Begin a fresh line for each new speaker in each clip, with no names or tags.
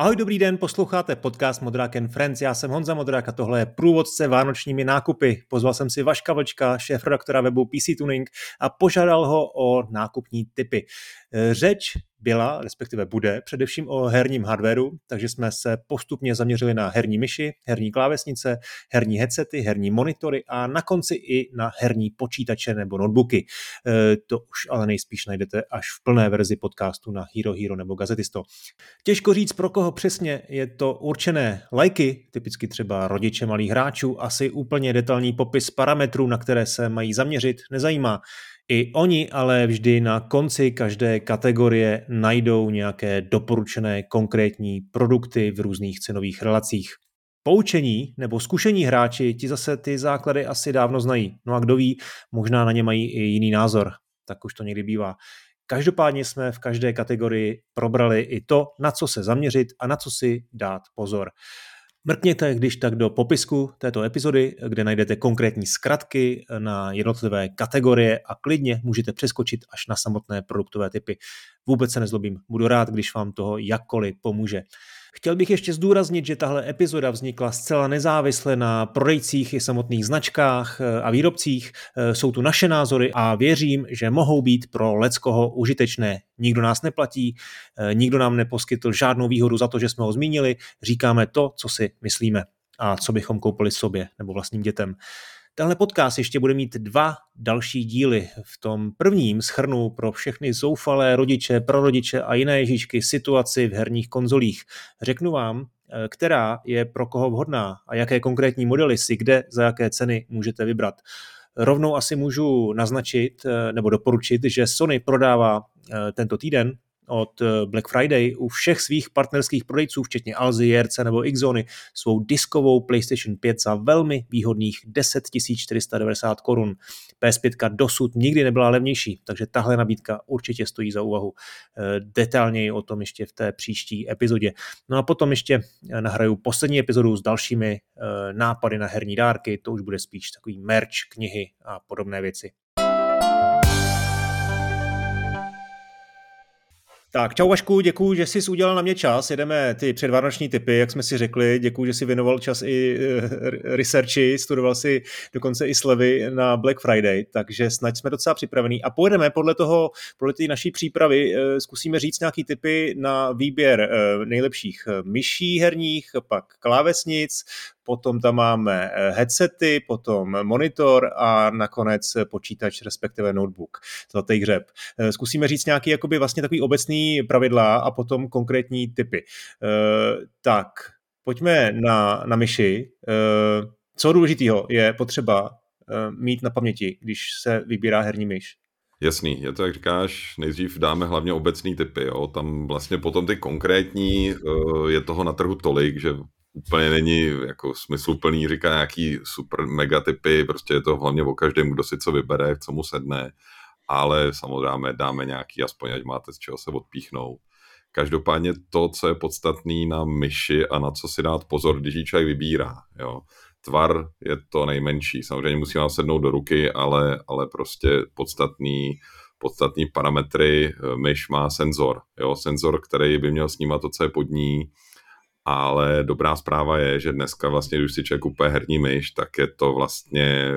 Ahoj, dobrý den, posloucháte podcast Modrák and Friends. Já jsem Honza Modrák a tohle je průvodce vánočními nákupy. Pozval jsem si Vaška Vlčka, šéf-redaktora webu PC Tuning a požádal ho o nákupní typy. Řeč byla, respektive bude, především o herním hardwareu, takže jsme se postupně zaměřili na herní myši, herní klávesnice, herní headsety, herní monitory a na konci i na herní počítače nebo notebooky. E, to už ale nejspíš najdete až v plné verzi podcastu na Hero Hero nebo Gazetisto. Těžko říct, pro koho přesně je to určené. Lajky, typicky třeba rodiče malých hráčů, asi úplně detailní popis parametrů, na které se mají zaměřit, nezajímá. I oni ale vždy na konci každé kategorie najdou nějaké doporučené konkrétní produkty v různých cenových relacích. Poučení nebo zkušení hráči ti zase ty základy asi dávno znají. No a kdo ví, možná na ně mají i jiný názor. Tak už to někdy bývá. Každopádně jsme v každé kategorii probrali i to, na co se zaměřit a na co si dát pozor. Mrkněte, když tak do popisku této epizody, kde najdete konkrétní zkratky na jednotlivé kategorie a klidně můžete přeskočit až na samotné produktové typy. Vůbec se nezlobím, budu rád, když vám toho jakkoliv pomůže. Chtěl bych ještě zdůraznit, že tahle epizoda vznikla zcela nezávisle na prodejcích i samotných značkách eh, a výrobcích. Eh, jsou tu naše názory a věřím, že mohou být pro leckoho užitečné. Nikdo nás neplatí, eh, nikdo nám neposkytl žádnou výhodu za to, že jsme ho zmínili. Říkáme to, co si myslíme a co bychom koupili sobě nebo vlastním dětem. Tenhle podcast ještě bude mít dva další díly. V tom prvním schrnu pro všechny zoufalé rodiče, prarodiče a jiné ježičky situaci v herních konzolích. Řeknu vám, eh, která je pro koho vhodná a jaké konkrétní modely si kde za jaké ceny můžete vybrat. Rovnou asi můžu naznačit eh, nebo doporučit, že Sony prodává eh, tento týden od eh, Black Friday u všech svých partnerských prodejců, včetně Alzy, JRC nebo Xzony, svou diskovou PlayStation 5 za velmi výhodných 10 490 korun. PS5 dosud nikdy nebyla levnější, takže tahle nabídka určitě stojí za úvahu. Eh, detailněji o tom ještě v té příští epizodě. No a potom ještě eh, nahraju poslední epizodu s dalšími nápady na herní dárky, to už bude spíš takový merch, knihy a podobné věci. Tak, čau Vašku, děkuji, že jsi udělal na mě čas. Jedeme ty předvánoční typy, jak jsme si řekli. Děkuji, že jsi věnoval čas i uh, researchi, studoval si dokonce i slevy na Black Friday, takže snad jsme docela připravení. A pojedeme podle toho, podle té naší přípravy, uh, zkusíme říct nějaký typy na výběr uh, nejlepších myší herních, pak klávesnic, potom tam máme eh, headsety, potom monitor a nakonec počítač, respektive notebook. Zlatý hřeb. Eh, zkusíme říct nějaký jakoby vlastně takový obecný pravidla a potom konkrétní typy. Eh, tak, pojďme na, na myši. Co důležitého je potřeba mít na paměti, když se vybírá herní myš?
Jasný, je to, jak říkáš, nejdřív dáme hlavně obecný typy, jo. tam vlastně potom ty konkrétní, je toho na trhu tolik, že úplně není jako smysluplný říká nějaký super megatypy, prostě je to hlavně o každém, kdo si co vybere, co mu sedne, ale samozřejmě dáme nějaký, aspoň ať máte z čeho se odpíchnout. Každopádně to, co je podstatný na myši a na co si dát pozor, když ji člověk vybírá. Jo. Tvar je to nejmenší, samozřejmě musí vám sednout do ruky, ale, ale prostě podstatný, podstatný parametry myš má senzor. Jo. Senzor, který by měl snímat to, co je pod ní, ale dobrá zpráva je, že dneska vlastně, když si člověk kupuje herní myš, tak je to vlastně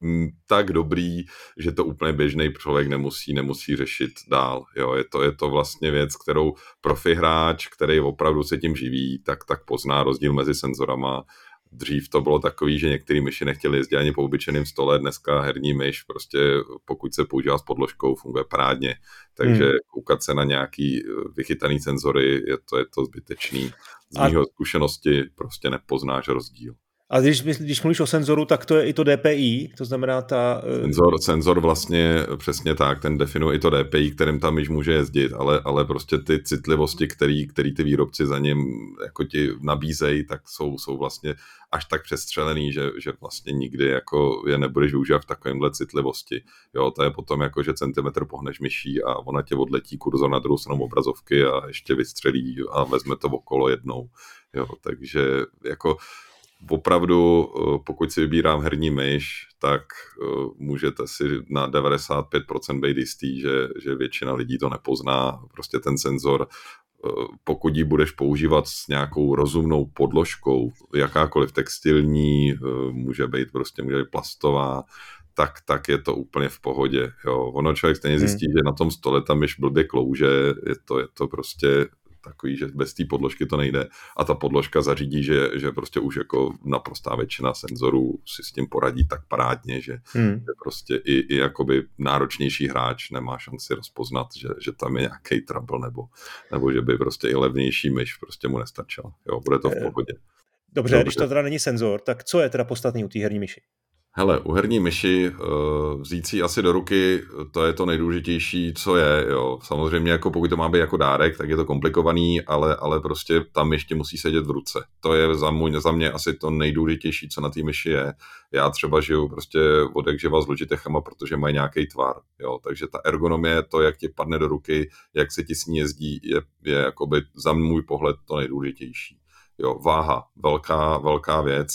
mm, tak dobrý, že to úplně běžný člověk nemusí, nemusí řešit dál. Jo, je, to, je to vlastně věc, kterou profi hráč, který opravdu se tím živí, tak, tak pozná rozdíl mezi senzorama Dřív to bylo takový, že některý myši nechtěli jezdit ani po obyčejném stole, dneska herní myš prostě pokud se používá s podložkou, funguje parádně. Takže hmm. koukat se na nějaký eh, vychytaný senzory, je to, je to zbytečný. Z mého zkušenosti prostě nepoznáš rozdíl.
A když, když mluvíš o senzoru, tak to je i to DPI, to znamená ta...
Eh, senzor, senzor vlastně přesně tak, ten definuje i to DPI, kterým tam již může jezdit, ale, ale prostě ty citlivosti, který, který ty výrobci za ním jako ti nabízejí, tak jsou, jsou vlastně až tak přestřelený, že, že vlastně nikdy jako je nebudeš využívat v takovémhle citlivosti. Jo, to je potom jako, že centimetr pohneš myší a ona tě odletí kurzor na druhou stranu obrazovky a ještě vystřelí a vezme to okolo jednou. Jo, takže jako opravdu, eh, pokud si vybírám herní myš, tak eh, můžete si na 95% být jistý, že, že většina lidí to nepozná. Prostě ten senzor pokud ji budeš používat s nějakou rozumnou podložkou, jakákoliv textilní, může být prostě může být plastová, tak, tak je to úplně v pohodě. Jo. Ono člověk stejně hmm. zjistí, hmm. že na tom stole tam již blbě klouže, je to, je to prostě takový, že bez té podložky to nejde a ta podložka zařídí, že, že prostě už jako naprostá většina senzorů si s tím poradí tak parádně, že, hmm. že prostě i, i jakoby náročnější hráč nemá šanci rozpoznat, že, že tam je nějaký trouble nebo, nebo že by prostě i levnější myš prostě mu nestačila. Jo, bude to v eh, pohodě.
Dobře, Dobře, když to teda není senzor, tak co je teda podstatný u té herní myši?
Hele, u herní myši eh, vzít si asi do ruky, to je to nejdůležitější, co je. Jo. Samozřejmě, jako pokud to má být jako dárek, tak je to komplikovaný, ale, ale prostě tam ještě musí sedět v ruce. To je za, můj, za mě asi to nejdůležitější, co na té myši je. Já třeba žiju prostě od jak živa s Logitechama, protože mají nějaký tvar. Jo. Takže ta ergonomie, to, jak ti padne do ruky, jak se ti s ní jezdí, je, je jakoby za můj pohled to nejdůležitější. Jo, váha, velká, velká věc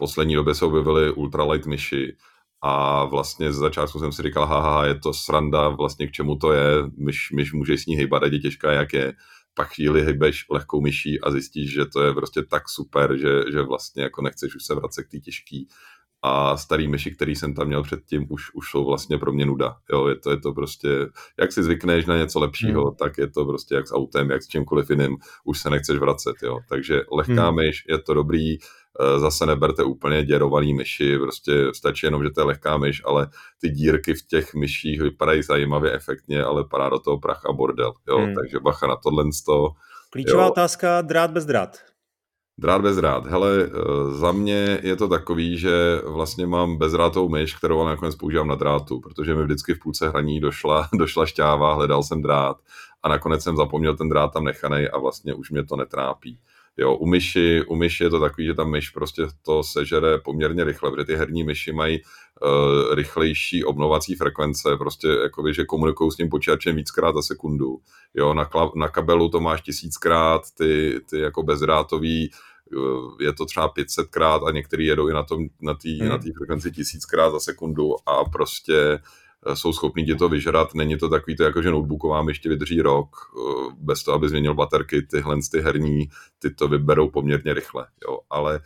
poslední době se objevily ultralight myši a vlastně z začátku jsem si říkal, haha, je to sranda, vlastně k čemu to je, myš, myš může s ní hejbat, ať je těžká, jak je. Pak chvíli hejbeš lehkou myší a zjistíš, že to je prostě tak super, že, že vlastně jako nechceš už se vracet k té těžký a starý myši, který jsem tam měl předtím, už, už jsou vlastně pro mě nuda. Jo, je to, je to prostě, jak si zvykneš na něco lepšího, hmm. tak je to prostě jak s autem, jak s čímkoliv jiným, už se nechceš vracet, jo. Takže lehká hmm. myš, je to dobrý, zase neberte úplně děrovaný myši, prostě stačí jenom, že to je lehká myš, ale ty dírky v těch myších vypadají zajímavě, efektně, ale padá do toho prach a bordel, jo, hmm. takže bacha na tohle.
Klíčová jo. otázka, drát bez drát.
Drát bez drát. Hele, eh, za mě je to takový, že vlastně mám bezdrátovou myš, kterou ale nakonec používám na drátu, protože mi vždycky v půlce hraní došla, došla šťáva, hledal jsem drát a nakonec jsem zapomněl ten drát tam nechanej a vlastně už mě to netrápí. Jo, u myši, u myši je to takový, že ta myš prostě to sežere poměrně rychle, protože ty herní myši mají uh, rychlejší obnovací frekvence, prostě jakoby, že komunikují s tím počítačem víckrát za sekundu. Jo, na, kla, na kabelu to máš tisíckrát, ty, ty jako bezdrátový, uh, je to třeba 500krát a některý jedou i na té na tý, hmm. na tý frekvenci tisíckrát za sekundu a prostě Eh, jsou schopní ti to vyžrat. Není to takový to, jako že notebook vám ještě vydrží rok, eh, bez toho, aby změnil baterky, tyhle ty herní, ty to vyberou poměrně rychle. Jo. Ale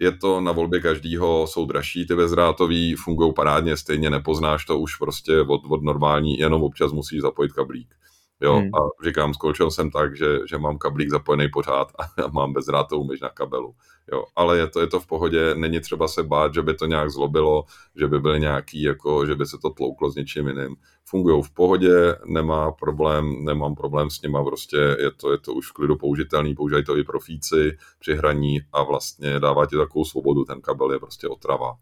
je to na volbě každýho, jsou dražší ty bezdrátový, fungují parádně, stejně nepoznáš to už prostě od, od normální, jenom občas musíš zapojit kablík. Jo, hmm. a říkám, skončil jsem tak, že, že mám kablík zapojený pořád a mám bezdrátovou myš na kabelu. Jo, ale je to, je to v pohodě, není třeba se bát, že by to nějak zlobilo, že by byl nějaký, jako, že by se to tlouklo s něčím jiným. Fungují v pohodě, nemá problém, nemám problém s nima, prostě je to, je to už v klidu použitelný, používají to i profíci při hraní a vlastně dává ti takovou svobodu, ten kabel je prostě otrava.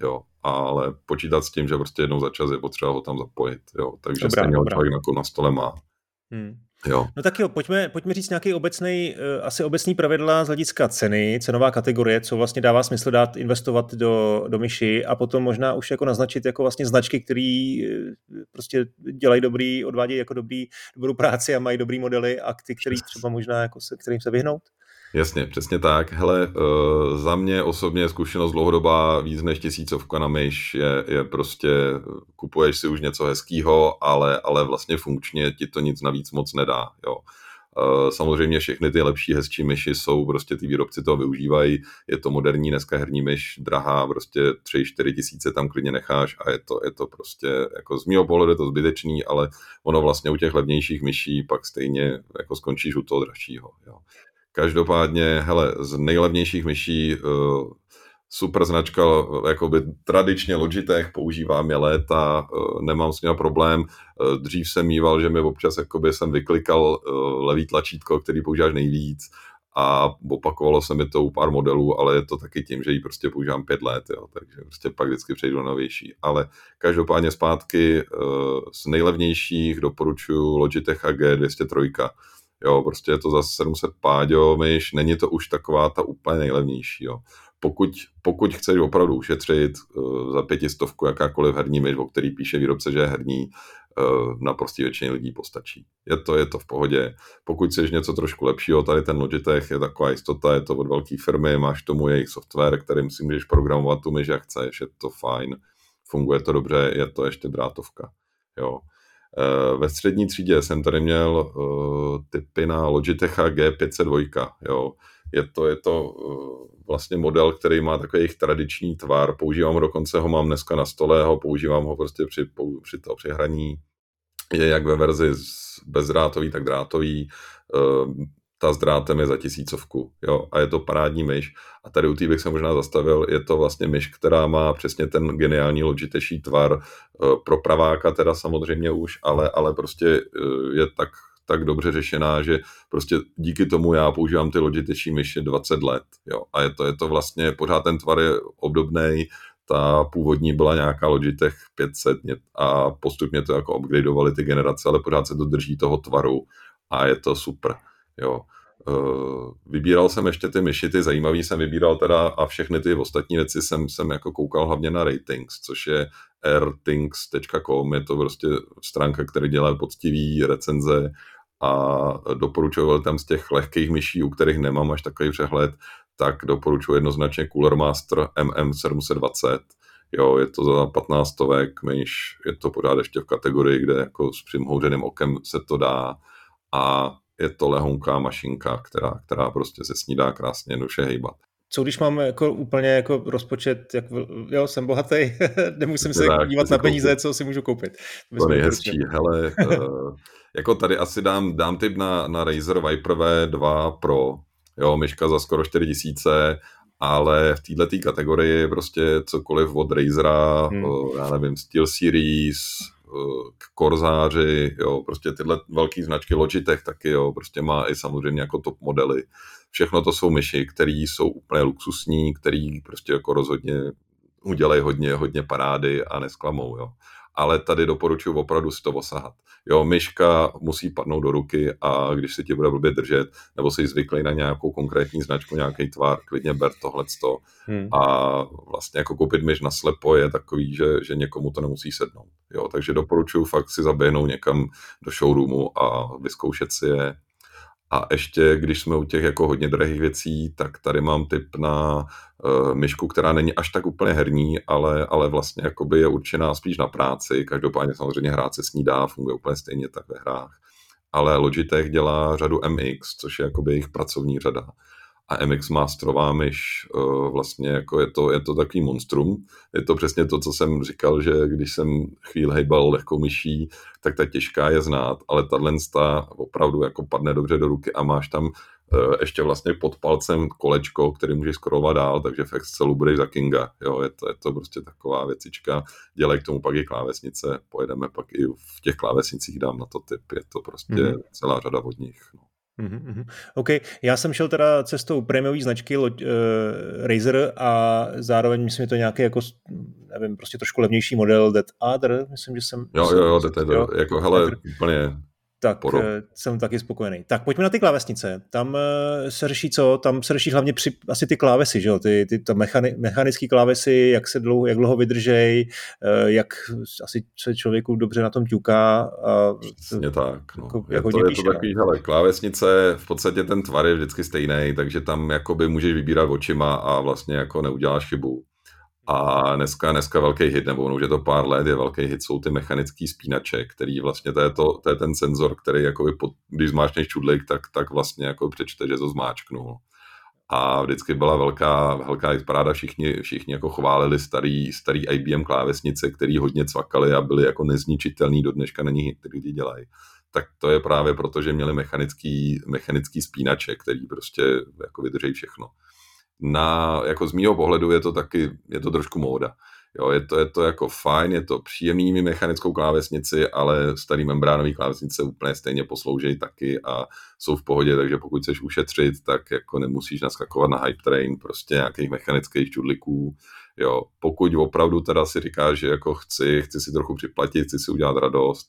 Jo, ale počítat s tím, že prostě jednou za čas je potřeba ho tam zapojit, jo, takže dobrá, stejně dobrá. člověk na stole má.
Hmm. Jo. No tak jo, pojďme, pojďme říct nějaký obecný, uh, asi obecný pravidla z hlediska ceny, cenová kategorie, co vlastně dává smysl dát, investovat do, do myši a potom možná už jako naznačit jako vlastně značky, které uh, prostě dělají dobrý, odvádějí jako dobrý, dobrou práci a mají dobrý modely a ty, který třeba možná jako se, kterým se vyhnout.
Jasně, přesně tak. Hele, uh, za mě osobně zkušenost dlouhodobá víc než tisícovka na myš je, je prostě, kupuješ si už něco hezkého, ale, ale vlastně funkčně ti to nic navíc moc nedá. Jo. Uh, samozřejmě všechny ty lepší, hezčí myši jsou, prostě ty výrobci toho využívají, je to moderní dneska herní myš, drahá, prostě 3-4 tisíce tam klidně necháš a je to, je to prostě, jako z mého pohledu je to zbytečný, ale ono vlastně u těch levnějších myší pak stejně jako skončíš u toho dražšího. Jo. Každopádně, hele, z nejlevnějších myší uh, super značka, jakoby tradičně Logitech, používám je léta, uh, nemám s ním problém. Dřív jsem mýval, že mi občas jakoby jsem vyklikal levý tlačítko, který používáš nejvíc a opakovalo se mi to u pár modelů, ale je to taky tím, že ji prostě používám pět let, jo, takže prostě pak vždycky přejdu na novější. Ale každopádně zpátky z nejlevnějších doporučuji Logitech AG 203 Jo, prostě je to za 700 páďo, myš, není to už taková ta úplně nejlevnější, jo. Pokud, pokud chceš opravdu ušetřit uh, za pětistovku jakákoliv herní myš, o který píše výrobce, že je herní, uh, na prostě většině lidí postačí. Je to, je to v pohodě. Pokud chceš něco trošku lepšího, tady ten Logitech je taková jistota, je to od velké firmy, máš tomu jejich software, kterým si můžeš programovat tu myš, jak chceš, je to fajn, funguje to dobře, je to ještě drátovka. Jo. Ve střední třídě jsem tady měl typy na Logitech G502. Jo. Je to, je to vlastně model, který má takový jejich tradiční tvar. Používám ho dokonce, ho mám dneska na stole, ho používám ho prostě při, při, to, při hraní. Je jak ve verzi bezdrátový, tak drátový ta s drátem je za tisícovku, jo, a je to parádní myš. A tady u té bych se možná zastavil, je to vlastně myš, která má přesně ten geniální logiteší tvar, eh, pro praváka teda samozřejmě už, ale, ale prostě eh, je tak, tak dobře řešená, že prostě díky tomu já používám ty logiteší myši 20 let, jo, a je to, je to vlastně, pořád ten tvar je obdobný, ta původní byla nějaká Logitech 500 a postupně to jako upgradeovali ty generace, ale pořád se to drží toho tvaru a je to super. Jo. Uh, vybíral jsem ještě ty myši, ty zajímavý jsem vybíral teda a všechny ty ostatní věci jsem, jsem jako koukal hlavně na ratings, což je rthings.com, je to prostě stránka, která dělá poctivý recenze a doporučoval tam z těch lehkých myší, u kterých nemám až takový přehled, tak doporučuji jednoznačně Cooler Master MM720. Jo, je to za 15 stovek myš, je to pořád ještě v kategorii, kde jako s přimhouřeným okem se to dá a je to lehonká mašinka, která, která prostě se s ní dá krásně jednoduše hejbat.
Co když mám jako úplně jako rozpočet, jak, jo, jsem bohatý, nemusím se tak, dívat na peníze, koupit. co si můžu koupit.
To, to nejhezčí, hele, uh, jako tady asi dám, dám tip na, na Razer Viper V2 Pro, jo, myška za skoro 4000, ale v této kategorii prostě cokoliv od Razera, hmm. já nevím, Steel Series, k Korzáři, jo, prostě tyhle velké značky Logitech taky, jo, prostě má i samozřejmě jako top modely. Všechno to jsou myši, které jsou úplně luxusní, který prostě jako rozhodně udělají hodně, hodně parády a nesklamou, jo ale tady doporučuji opravdu si to osahat. Jo, myška musí padnout do ruky a když se ti bude blbě držet, nebo si zvyklý na nějakou konkrétní značku, nějaký tvar, klidně ber tohleto. Hmm. A vlastně jako koupit myš na slepo je takový, že, že někomu to nemusí sednout. Jo, takže doporučuji fakt si zaběhnout někam do showroomu a vyzkoušet si je a ještě, když jsme u těch jako hodně drahých věcí, tak tady mám tip na uh, myšku, která není až tak úplně herní, ale, ale vlastně jakoby je určená spíš na práci. Každopádně samozřejmě hrát se s ní dá, funguje úplně stejně tak ve hrách. Ale Logitech dělá řadu MX, což je jakoby jejich pracovní řada a MX Masterová myš uh, vlastně jako je to, je to takový monstrum. Je to přesně to, co jsem říkal, že když jsem chvíli hejbal lehkou myší, tak ta těžká je znát, ale tahle opravdu jako padne dobře do ruky a máš tam uh, ještě vlastně pod palcem kolečko, který můžeš skrolovat dál, takže v Excelu budeš za Kinga. Jo, je to, je to prostě taková věcička. Dělej k tomu pak i klávesnice, pojedeme pak i v těch klávesnicích, dám na to tip, je to prostě mm-hmm. celá řada od nich. No.
Mm-hmm. OK, já jsem šel teda cestou prémiové značky uh, Razer a zároveň myslím, že to nějaký jako, nevím, prostě trošku levnější model Dead Adder, myslím, že jsem...
Jo, jo, jo, Dead Adder, jako hele, úplně
tak Podo. Eh, jsem taky spokojený. Tak pojďme na ty klávesnice. Tam eh, se řeší co? Tam se řeší hlavně při, asi ty klávesy, že jo? Ty, ty to mechani, mechanické klávesy, jak se dlouho, jak dlouho vydržej, eh, jak asi se člověku dobře na tom ťuká. A,
Přesně tak. No. Jako, je, to, je to no. takový, hele, klávesnice, v podstatě ten tvar je vždycky stejný, takže tam jakoby můžeš vybírat očima a vlastně jako neuděláš chybu. A dneska, dneska velký hit, nebo už je to pár let, je velký hit, jsou ty mechanický spínače, který vlastně, to je, to, to je ten senzor, který jako pod, když zmáčneš čudlik, tak, tak vlastně jako přečte, že to zmáčknul. A vždycky byla velká, velká paráda, všichni, všichni jako chválili starý, starý IBM klávesnice, který hodně cvakali a byly jako nezničitelný, do dneška na nich některý lidi dělají. Tak to je právě proto, že měli mechanický, mechanický spínače, který prostě jako vydrží všechno na, jako z mýho pohledu je to taky, je to trošku móda. Jo, je to, je to jako fajn, je to příjemný mechanickou klávesnici, ale starý membránový klávesnice úplně stejně posloužejí taky a jsou v pohodě, takže pokud chceš ušetřit, tak jako nemusíš naskakovat na hype train prostě nějakých mechanických čudliků. Jo, pokud opravdu teda si říkáš, že jako chci, chci si trochu připlatit, chci si udělat radost,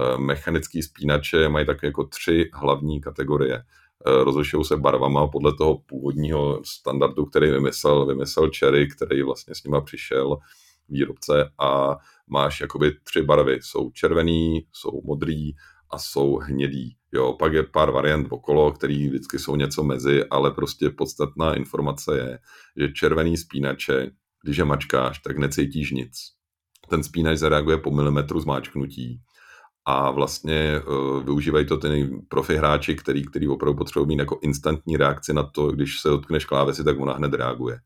eh, mechanický spínače mají tak jako tři hlavní kategorie. Eh, rozlišují se barvama podle toho původního standardu, který vymyslel, vymyslel Cherry, který vlastně s nima přišel výrobce a máš jakoby tři barvy. Jsou červený, jsou modrý a jsou hnědý. Jo, pak je pár variant okolo, který vždycky jsou něco mezi, ale prostě podstatná informace je, že červený spínače, když je mačkáš, tak necítíš nic. Ten spínač zareaguje po milimetru zmáčknutí a vlastně uh, využívají to ty profi hráči, který, který opravdu potřebují mít jako instantní reakci na to, když se dotkneš klávesy, tak ona hned reaguje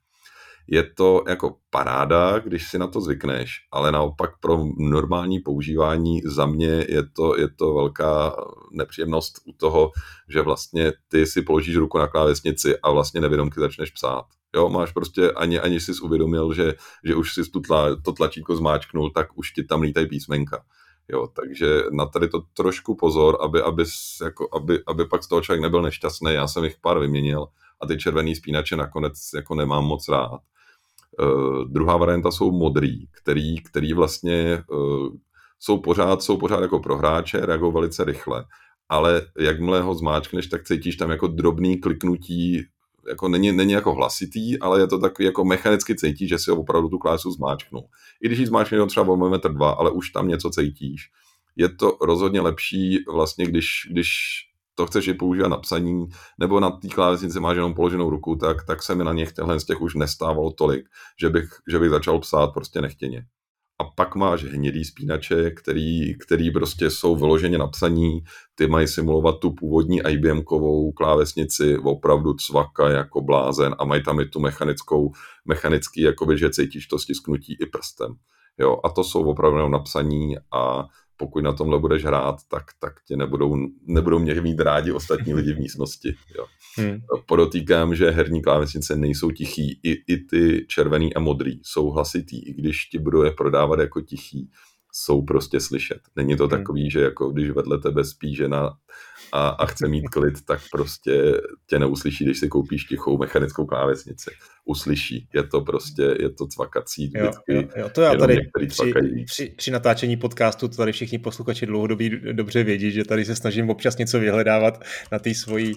je to jako paráda, když si na to zvykneš, ale naopak pro normální používání za mě je to, je to velká nepříjemnost u toho, že vlastně ty si položíš ruku na klávesnici a vlastně nevědomky začneš psát. Jo, máš prostě, ani, ani jsi uvědomil, že, že už si tu tla, to tlačítko zmáčknul, tak už ti tam lítají písmenka. Jo, takže na tady to trošku pozor, aby, aby, jako, aby, aby pak z toho člověk nebyl nešťastný. Já jsem jich pár vyměnil a ty červený spínače nakonec jako nemám moc rád. Uh, druhá varianta jsou modrý, který, který vlastně uh, jsou pořád, jsou pořád jako pro hráče, reagují velice rychle, ale jakmile ho zmáčkneš, tak cítíš tam jako drobný kliknutí, jako není, není jako hlasitý, ale je to takový jako mechanicky cítíš, že si opravdu tu klásu zmáčknul. I když ji zmáčkneš třeba o milimetr dva, ale už tam něco cítíš. Je to rozhodně lepší vlastně, když, když to chceš i používat na psaní, nebo na té klávesnici máš jenom položenou ruku, tak, tak se mi na něch těchhle z těch už nestávalo tolik, že bych, že bych začal psát prostě nechtěně. A pak máš hnědý spínače, který, který prostě jsou vyloženě na psaní, ty mají simulovat tu původní IBM-kovou klávesnici opravdu cvaka jako blázen a mají tam i tu mechanickou, mechanický, jakoby, že cítíš to stisknutí i prstem. Jo, a to jsou opravdu na psaní a pokud na tomhle budeš hrát, tak, tak tě nebudou, nebudou mě mít rádi ostatní lidi v místnosti. Jo. Hmm. Podotýkám, že herní klávesnice nejsou tichý, i, i ty červený a modrý jsou hlasitý, i když ti budou je prodávat jako tichý, jsou prostě slyšet. Není to hmm. takový, že jako když vedle tebe spí žena a, a chce mít klid, tak prostě tě neuslyší, když si koupíš tichou mechanickou klávesnici. Uslyší. Je to prostě, je to cvakací
vždycky. Jo, jo, jo. To já tady při, při, při, natáčení podcastu, to tady všichni posluchači dlouhodobí dobře vědí, že tady se snažím občas něco vyhledávat na té svojí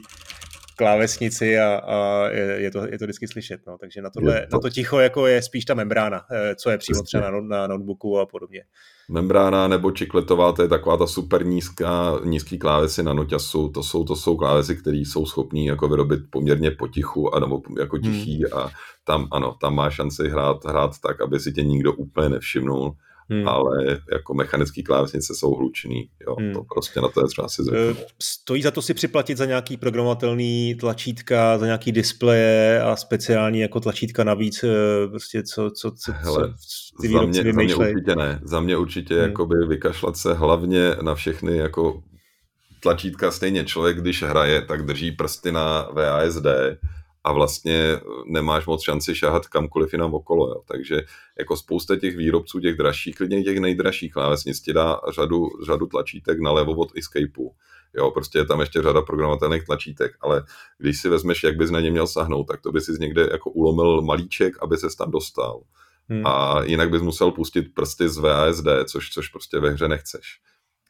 klávesnici a, a je, je, to, je to vždycky slyšet. No. Takže na, tohle, to... na to ticho jako je spíš ta membrána, eh, co je přímo třeba na, na notebooku a podobně.
Membrána nebo čikletová, to je taková ta super nízká, nízký klávesy na noťasu, to jsou, to jsou klávesy, které jsou schopné jako vyrobit poměrně potichu a nebo jako tichý hmm. a tam ano, tam má šanci hrát, hrát tak, aby si tě nikdo úplně nevšimnul hmm. ale jako mechanický klávesnice jsou hlučný, jo, hmm. to prostě na to je třeba si zvyknout.
Eh, stojí za to si připlatit za nějaký programovatelný tlačítka, za nějaký displeje a speciální jako tlačítka navíc, eh, prostě co, co, co,
Hele, co ty za mě, za mě určitě ne, za mě určitě hmm. jakoby vykašlat se hlavně na všechny jako tlačítka, stejně člověk, když hraje, tak drží prsty na VASD, a vlastně eh, nemáš moc šanci šahat kamkoliv jinam okolo. Jo. Takže jako spousta těch výrobců, těch dražších, klidně těch nejdražších klávesnic ti dá řadu, řadu tlačítek nalevo od Escapeu. Jo, prostě je tam ještě řada programovatelných tlačítek, ale když si vezmeš, jak bys na ně měl sahnout, tak to by si někde jako ulomil malíček, aby se tam dostal. Hmm. A jinak bys musel pustit prsty z VASD, což, což prostě ve hře nechceš.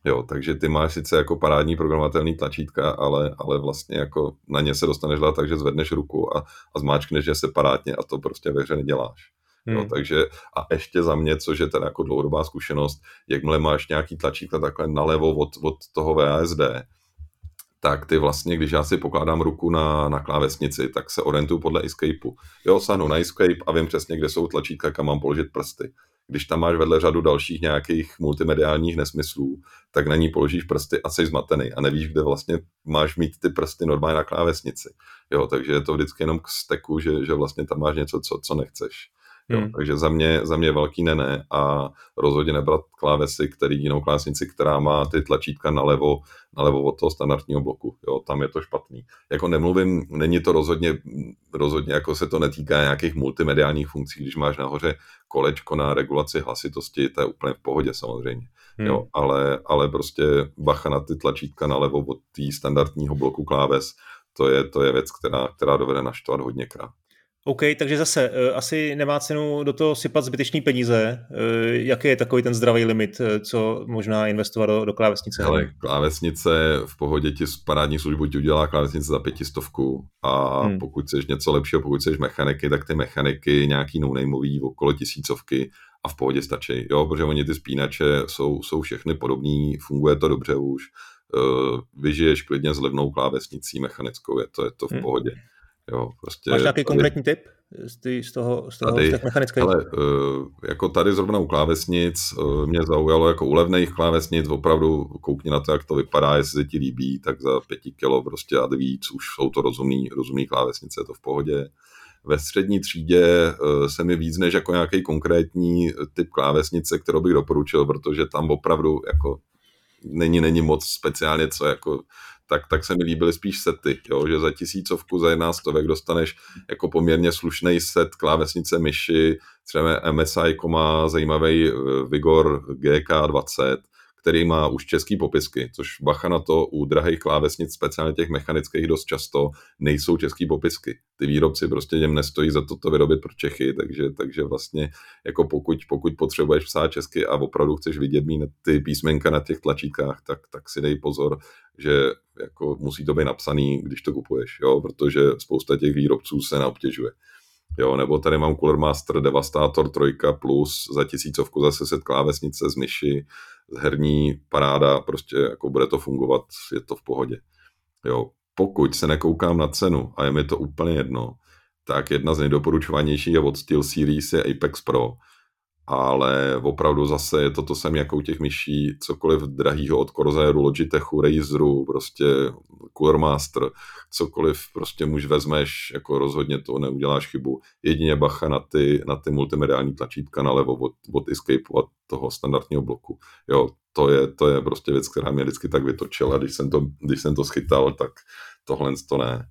Jo, takže ty máš sice jako parádní programovatelný tlačítka, ale, ale vlastně jako na ně se dostaneš dát tak, že zvedneš ruku a, a zmáčkneš je separátně a to prostě ve hře neděláš. Hmm. Jo, takže a ještě za mě, což je teda jako dlouhodobá zkušenost, jakmile máš nějaký tlačítka takhle nalevo od, od toho VASD, tak ty vlastně, když já si pokládám ruku na, na klávesnici, tak se orientuju podle escapeu. Jo, sáhnu na escape a vím přesně, kde jsou tlačítka, kam mám položit prsty když tam máš vedle řadu dalších nějakých multimediálních nesmyslů, tak na ní položíš prsty a jsi zmatený a nevíš, kde vlastně máš mít ty prsty normálně na klávesnici. Jo, takže je to vždycky jenom k steku, že, že vlastně tam máš něco, co, co nechceš. Jo, hmm. Takže za mě, za mě velký ne, a rozhodně nebrat klávesy, který jinou klávesnici, která má ty tlačítka nalevo, nalevo od toho standardního bloku. Jo, tam je to špatný. Jako nemluvím, není to rozhodně, rozhodně jako se to netýká nějakých multimediálních funkcí, když máš nahoře kolečko na regulaci hlasitosti, to je úplně v pohodě samozřejmě. Hmm. Jo, ale, ale prostě bacha na ty tlačítka nalevo od té standardního bloku kláves, to je, to je věc, která, která dovede naštvat hodněkrát.
OK, takže zase uh, asi nemá cenu do toho sypat zbytečný peníze. Uh, jaký je takový ten zdravý limit, uh, co možná investovat do, do klávesnice?
Ale klávesnice v pohodě ti parádní službu ti udělá klávesnice za pětistovku a hmm. pokud chceš něco lepšího, pokud chceš mechaniky, tak ty mechaniky nějaký no okolo tisícovky a v pohodě stačí. Jo, protože oni ty spínače jsou, jsou všechny podobný, funguje to dobře už. Vyžiješ klidně s levnou klávesnicí mechanickou, je to, je to v hmm. Jo, prostě
Máš nějaký
tady,
konkrétní tip z, z toho, z toho
tady,
z těch mechanických?
hele, uh, jako tady zrovna u klávesnic uh, mě zaujalo jako u levných klávesnic, opravdu koukni na to, jak to vypadá, jestli se ti líbí, tak za pěti kilo prostě a víc už jsou to rozumný, rozumný klávesnice, je to v pohodě. Ve střední třídě uh, se mi víc než jako nějaký konkrétní typ klávesnice, kterou bych doporučil, protože tam opravdu jako není, není moc speciálně co jako tak, tak se mi líbily spíš sety, jo, že za tisícovku, za jedna stovek dostaneš jako poměrně slušný set klávesnice myši, třeba MSI má zajímavý eh, Vigor GK20, který má už český popisky, což bacha na to u drahých klávesnic, speciálně těch mechanických dost často, nejsou český popisky. Ty výrobci prostě těm nestojí za to to vyrobit pro Čechy, takže, takže vlastně jako pokud, pokud potřebuješ psát česky a opravdu chceš vidět mít ty písmenka na těch tlačítkách, tak, tak si dej pozor, že jako musí to být napsaný, když to kupuješ, jo, protože spousta těch výrobců se neobtěžuje. Jo, nebo tady mám Cooler Master Devastator 3 plus za tisícovku zase set klávesnice z myši, herní paráda, prostě jako bude to fungovat, je to v pohodě. Jo, pokud se nekoukám na cenu a je mi to úplně jedno, tak jedna z nejdoporučovanějších je od SteelSeries je Apex Pro, ale opravdu zase je to to samé jako u těch myší, cokoliv drahýho od Corsairu, Logitechu, Razeru, prostě Cooler Master, cokoliv prostě muž vezmeš, jako rozhodně to neuděláš chybu. Jedině bacha na ty, na ty multimediální tlačítka nalevo od, od Escape, od toho standardního bloku. Jo, to je, to je prostě věc, která mě vždycky tak vytočila, když jsem to, když jsem to schytal, tak tohle to ne.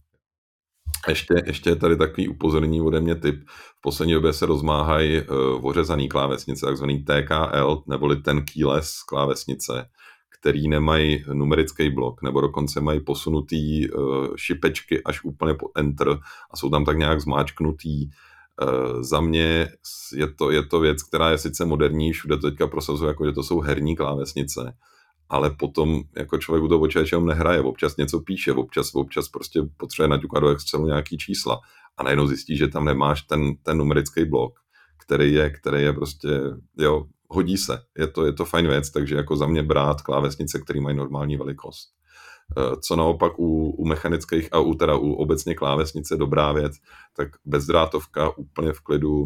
Ještě, ještě je tady takový upozornění ode mě typ. V poslední době se rozmáhají uh, ořezaný klávesnice, takzvaný TKL, neboli ten keyless klávesnice, který nemají numerický blok, nebo dokonce mají posunutý uh, šipečky až úplně po enter a jsou tam tak nějak zmáčknutý. Uh, za mě je to, je to věc, která je sice moderní, všude to teďka prosazuje, jako že to jsou herní klávesnice, ale potom jako člověk u toho počítače nehraje, občas něco píše, občas, občas prostě potřebuje naťukat do Excelu nějaký čísla. A najednou zjistí, že tam nemáš ten, ten numerický blok, který je, který je prostě, jo, hodí se, je to, je to fajn věc, takže jako za mě brát klávesnice, které mají normální velikost. Eh, co naopak u, u mechanických a u, teda u obecně klávesnice dobrá věc, tak bezdrátovka úplně v klidu,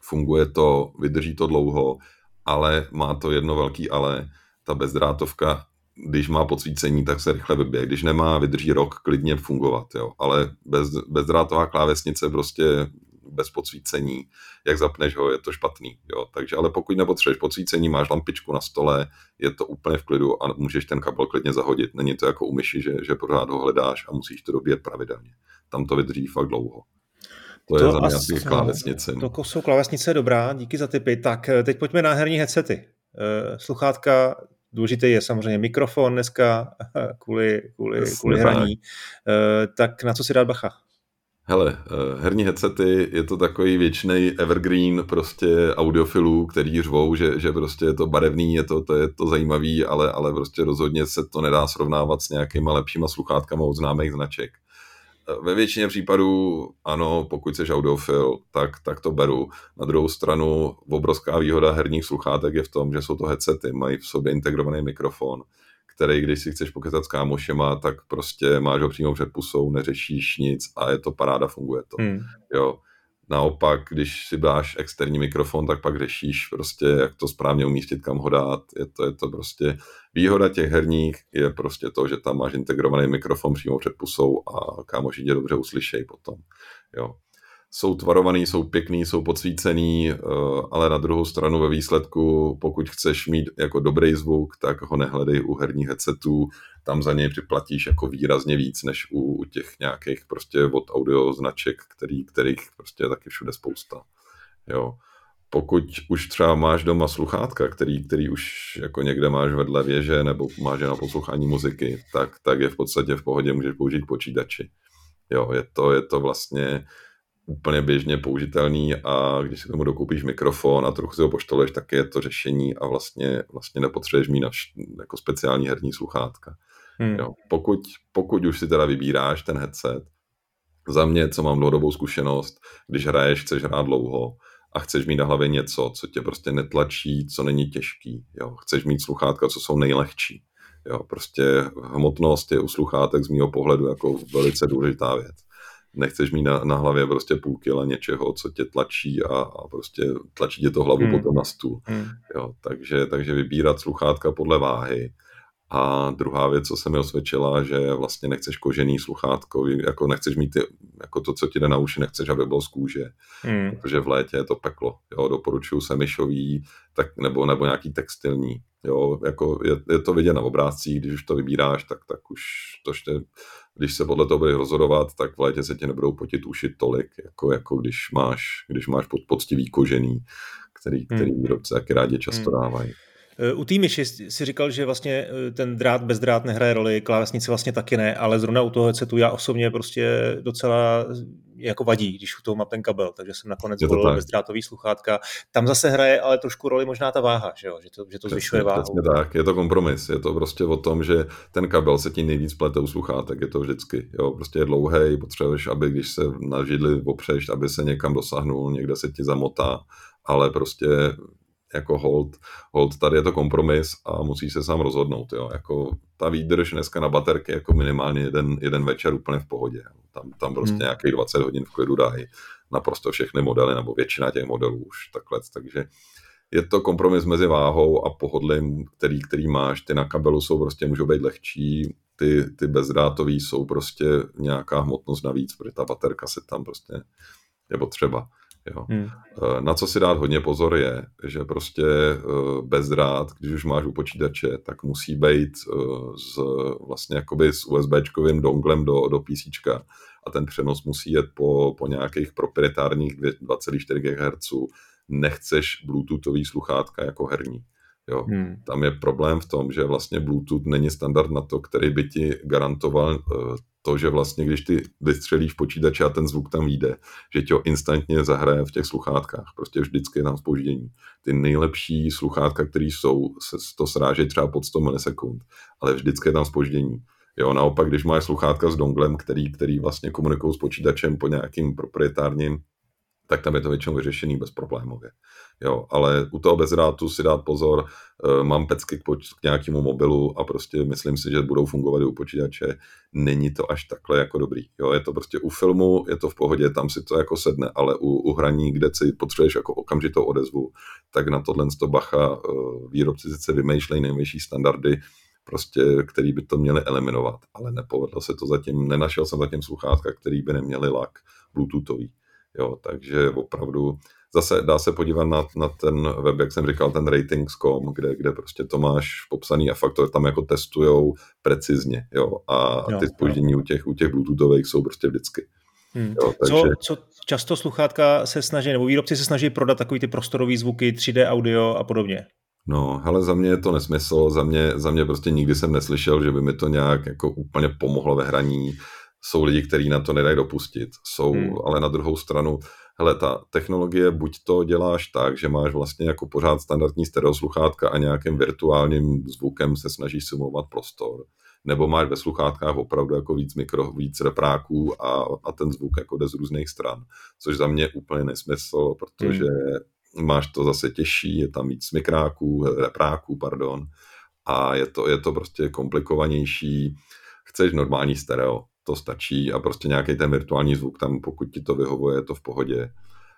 funguje to, vydrží to dlouho, ale má to jedno velký ale, ta bezdrátovka, když má podsvícení, tak se rychle vybije. Když nemá, vydrží rok klidně fungovat, jo. Ale bez, bezdrátová klávesnice prostě bez podsvícení, jak zapneš ho, je to špatný, jo. Takže ale pokud nepotřebuješ podsvícení, máš lampičku na stole, je to úplně v klidu a můžeš ten kabel klidně zahodit. Není to jako u myši, že, že pořád ho hledáš a musíš to dobíjet pravidelně. Tam to vydrží fakt dlouho. To, to je za mě asi klávesnice.
To jsou klávesnice dobrá, díky za tipy. Tak eh, teď pojďme na herní headsety. Uh, sluchátka Důležitý je samozřejmě mikrofon dneska kvůli, kvůli, kvůli hraní. Eh, tak na co si dát bacha?
Hele, eh, herní headsety je to takový věčný evergreen prostě audiofilů, který řvou, že, že prostě je to barevný, je to, to, je to zajímavý, ale, ale prostě rozhodně se to nedá srovnávat s nějakýma lepšíma sluchátkama od známých značek. Ve většině případů ano, pokud jsi audiofil, tak, tak to beru. Na druhou stranu obrovská výhoda herních sluchátek je v tom, že jsou to headsety, mají v sobě integrovaný mikrofon, který, když si chceš pokecat s kámošema, tak prostě máš ho přímo před pusou, neřešíš nic a je to paráda, funguje to. Hmm. Jo. Naopak, když si dáš externí mikrofon, tak pak řešíš prostě, jak to správně umístit, kam ho dát. Je to, je to prostě výhoda těch herních je prostě to, že tam máš integrovaný mikrofon přímo před pusou a kámoši tě dobře uslyšejí potom. Jo. Jsou tvarovaný, jsou pěkný, jsou podsvícený, eh, ale na druhou stranu ve výsledku, pokud chceš mít jako dobrý zvuk, tak ho nehledej u herních headsetů, tam za něj připlatíš jako výrazně víc, než u, u těch nějakých prostě od audio značek, který, kterých prostě je taky všude spousta. Jo. Pokud už třeba máš doma sluchátka, který, který už jako někde máš vedle věže nebo máš na poslouchání muziky, tak, tak je v podstatě v pohodě, můžeš použít počítači. Jo, je to, je to vlastně úplně běžně použitelný a když si tomu dokoupíš mikrofon a trochu si ho poštoluješ, tak je to řešení a vlastně, vlastně nepotřebuješ mít jako speciální herní sluchátka. Hmm. Jo. Pokud, pokud už si teda vybíráš ten headset, za mě, co mám dlouhodobou zkušenost, když hraješ, chceš hrát dlouho a chceš mít na hlavě něco, co tě prostě netlačí, co není těžký. Jo. Chceš mít sluchátka, co jsou nejlehčí. Jo. Prostě hmotnost je u sluchátek z mého pohledu jako velice důležitá věc. Nechceš mít na, na hlavě prostě půl kila něčeho, co tě tlačí a, a prostě tlačí tě to hlavu hmm. potom na stůl. Hmm. Jo, takže, takže vybírat sluchátka podle váhy. A druhá věc, co se mi osvědčila, že vlastně nechceš kožený sluchátko, jako nechceš mít ty, jako to, co ti jde na uši, nechceš, aby bylo z kůže, hmm. protože v létě je to peklo. Jo, doporučuju se myšový, tak, nebo, nebo nějaký textilní. Jo, jako je, je, to vidět na obrázcích, když už to vybíráš, tak, tak už to ještě, když se podle toho budeš rozhodovat, tak v létě se ti nebudou potit uši tolik, jako, jako když máš, když máš pod, poctivý kožený, který, který hmm. výrobci taky rádi často hmm. dávají.
Eh, u té myši si říkal, že vlastně eh, ten drát bez drát nehraje roli, klávesnice vlastně taky ne, ale zrovna u toho headsetu já osobně prostě docela jako vadí, když u toho mám ten kabel, takže jsem nakonec zvolil bezdrátový sluchátka. Tam zase hraje ale trošku roli možná ta váha, že, jo? že to, že to zvyšuje váhu.
Přesně tak, je to kompromis, je to prostě o tom, že ten kabel se ti nejvíc plete u sluchátek, je to vždycky, jo, prostě je dlouhý, potřebuješ, aby když se na židli opřeš, aby se někam dosáhnul, někde se ti zamotá, ale prostě jako hold, hold, tady je to kompromis a musí se sám rozhodnout, jo, jako ta výdrž dneska na baterky jako minimálně jeden, jeden večer úplně v pohodě, tam, tam prostě hmm. nějakých 20 hodin v klidu dají naprosto všechny modely, nebo většina těch modelů už takhle, takže je to kompromis mezi váhou a pohodlím, který, který máš. Ty na kabelu jsou prostě, můžou být lehčí, ty, ty bezdrátový jsou prostě nějaká hmotnost navíc, protože ta baterka se tam prostě je potřeba. Jo. Hmm. Eh, na co si dát hodně pozor je, že prostě eh, bezdrát, když už máš u počítače, tak musí být eh, z, vlastně jakoby s USBčkovým donglem do, do PC a ten přenos musí jet po, po nějakých proprietárních 2,4 GHz. Nechceš bluetoothový sluchátka jako herní. Jo. Hmm. Tam je problém v tom, že vlastně Bluetooth není standard na to, který by ti garantoval to, že vlastně když ty vystřelíš počítače a ten zvuk tam vyjde, že tě ho instantně zahraje v těch sluchátkách. Prostě vždycky je tam spoždění. Ty nejlepší sluchátka, které jsou, se to sráží třeba pod 100 milisekund, ale vždycky je tam spoždění. Jo, naopak, když máš sluchátka s donglem, který, který vlastně komunikují s počítačem po nějakým proprietárním tak tam je to většinou vyřešený bezproblémově. Jo, ale u toho bezdrátu si dát pozor, e, mám pecky k, nějakému mobilu a prostě myslím si, že budou fungovat i u počítače. Není to až takhle jako dobrý. Jo, je to prostě u filmu, je to v pohodě, tam si to jako sedne, ale u, u hraní, kde si potřebuješ jako okamžitou odezvu, tak na tohle to bacha e, výrobci sice vymýšlejí nejvyšší standardy, prostě, který by to měli eliminovat, ale nepovedlo se to zatím, nenašel jsem zatím sluchátka, který by neměli lak bluetoothový. Jo, takže opravdu zase dá se podívat na, na ten web, jak jsem říkal, ten ratings.com, kde, kde prostě to máš popsaný a fakt to tam jako testujou precizně, jo, a jo, ty spoždění u těch, u těch bluetoothových jsou prostě vždycky.
Hmm. Jo, takže... co, co často sluchátka se snaží, nebo výrobci se snaží prodat takový ty prostorové zvuky, 3D audio a podobně?
No, ale za mě je to nesmysl, za mě, za mě prostě nikdy jsem neslyšel, že by mi to nějak jako úplně pomohlo ve hraní jsou lidi, kteří na to nedají dopustit. Jsou, hmm. ale na druhou stranu, hele, ta technologie buď to děláš tak, že máš vlastně jako pořád standardní stereosluchátka a nějakým virtuálním zvukem se snažíš simulovat prostor, nebo máš ve sluchátkách opravdu jako víc mikro, víc repráků a, a ten zvuk jako jde z různých stran, což za mě úplně nesmysl, protože hmm. máš to zase těžší, je tam víc mikráků, repráků, pardon, a je to, je to prostě komplikovanější, chceš normální stereo, to stačí a prostě nějaký ten virtuální zvuk tam, pokud ti to vyhovuje, je to v pohodě.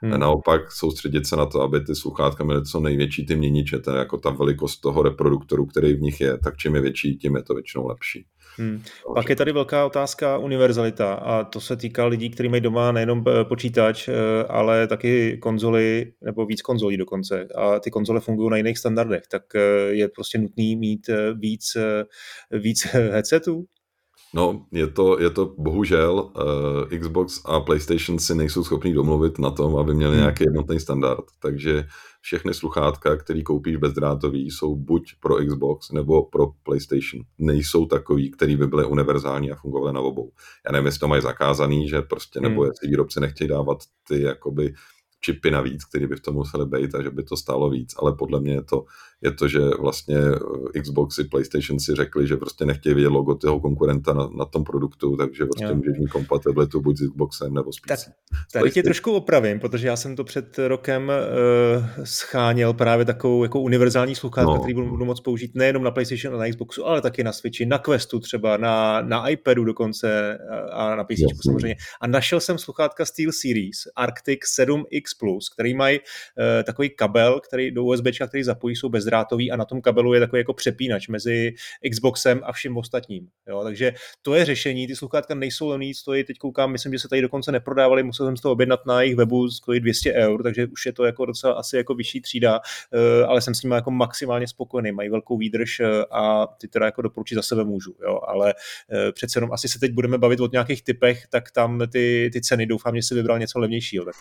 Hmm. Naopak soustředit se na to, aby ty sluchátka měly co největší ty měniče, to je jako ta velikost toho reproduktoru, který v nich je, tak čím je větší, tím je to většinou lepší.
Hmm. Pak je tady velká otázka univerzalita a to se týká lidí, kteří mají doma nejenom eh, počítač, eh, ale taky konzoly nebo víc konzolí dokonce a ty konzole fungují na jiných standardech, tak eh, je prostě nutný mít víc, víc headsetů?
No, je to, je to bohužel, uh, Xbox a PlayStation si nejsou schopní domluvit na tom, aby měli hmm. nějaký jednotný standard, takže všechny sluchátka, které koupíš bezdrátový, jsou buď pro Xbox nebo pro PlayStation. Nejsou takový, který by byly univerzální a fungovaly na obou. Já nevím, jestli to mají zakázaný, že prostě, nebo hmm. jestli výrobci nechtějí dávat ty jakoby čipy navíc, které by v tom museli být a že by to stálo víc, ale podle mě je to, je to že vlastně eh, Xbox i PlayStation si řekli, že prostě nechtějí vidět logo toho konkurenta na, na tom produktu, takže prostě jo. můžeš mít kompatibilitu buď s Xboxem nebo s PC. Tak,
tady tě trošku opravím, protože já jsem to před rokem uh, scháněl právě takovou jako univerzální sluchátka, no. který budu, budu moct použít nejenom na PlayStation a na Xboxu, ale taky na Switchi, na Questu třeba, na, na iPadu dokonce a na PC samozřejmě. A našel jsem sluchátka Steel Series Arctic 7X Plus, který mají uh, takový kabel, který do USB, který zapojí, jsou bezdrátový a na tom kabelu je takový jako přepínač mezi Xboxem a vším ostatním. Jo? Takže to je řešení, ty sluchátka nejsou levný, stojí, teď koukám, myslím, že se tady dokonce neprodávali, musel jsem z toho objednat na jejich webu, stojí 200 eur, takže už je to jako docela asi jako vyšší třída, uh, ale jsem s nimi jako maximálně spokojený, mají velkou výdrž uh, a ty teda jako doporučit za sebe můžu, jo? ale uh, přece jenom asi se teď budeme bavit o nějakých typech, tak tam ty, ty ceny doufám, že si vybral něco levnějšího.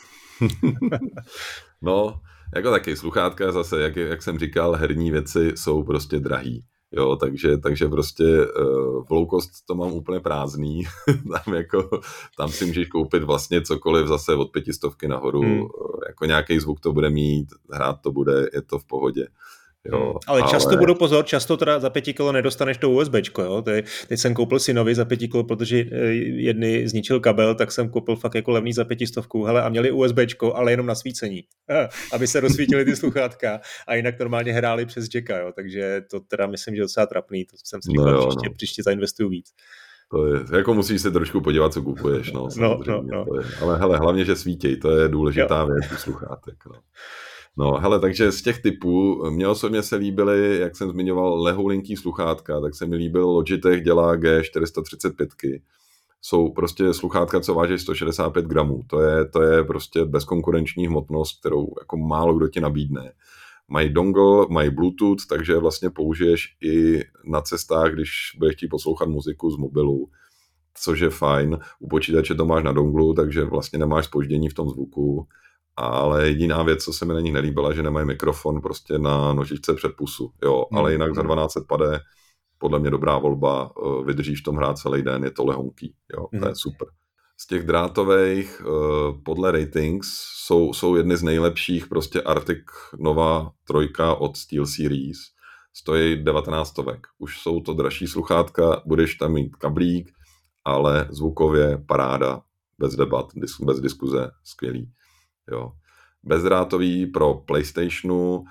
No, jako taky sluchátka zase, jak, jak jsem říkal, herní věci jsou prostě drahý. Jo, takže, takže prostě uh, v low cost to mám úplně prázdný. tam, jako, tam si můžeš koupit vlastně cokoliv zase od pětistovky nahoru. Hmm. Jako nějaký zvuk to bude mít, hrát to bude, je to v pohodě.
Jo, ale, ale často budu pozor, často teda za pěti kilo nedostaneš to USB, jo. Teď, jsem koupil synovi za pěti kilo, protože eh, jedny zničil kabel, tak jsem koupil fakt jako levný za pětistovku, hele, a měli USB, ale jenom na svícení, aby se rozsvítily ty sluchátka a jinak normálně hráli přes jacka, jo. Takže to teda myslím, že je docela trapný, to jsem si říkal, no jo, příště, no. příště zainvestuju víc.
To je, jako musíš se trošku podívat, co kupuješ, no, no, no, no. To je, ale hele, hlavně, že svítí, to je důležitá jo. věc u sluchátek, no. No, hele, takže z těch typů, mě osobně se líbily, jak jsem zmiňoval, lehoulinký sluchátka, tak se mi líbil Logitech dělá G435. Jsou prostě sluchátka, co váží 165 gramů. To je, to je prostě bezkonkurenční hmotnost, kterou jako málo kdo ti nabídne. Mají dongle, mají Bluetooth, takže vlastně použiješ i na cestách, když budeš chtít poslouchat muziku z mobilu, což je fajn. U počítače to máš na donglu, takže vlastně nemáš spoždění v tom zvuku ale jediná věc, co se mi na nich nelíbila, že nemají mikrofon prostě na nožičce před pusu, jo, mm. ale jinak za 12 pade, podle mě dobrá volba, eh, vydržíš v tom hrát celý den, je to lehonký, jo, to je mhm. super. Z těch drátových eh, podle ratings jsou, jsou jedny z nejlepších prostě Arctic Nova trojka od Steel Series, stojí 19 stovek. Už jsou to dražší sluchátka, budeš tam mít kablík, ale zvukově paráda, bez debat, bez diskuze, skvělý. Jo. Bezdrátový pro PlayStationu uh,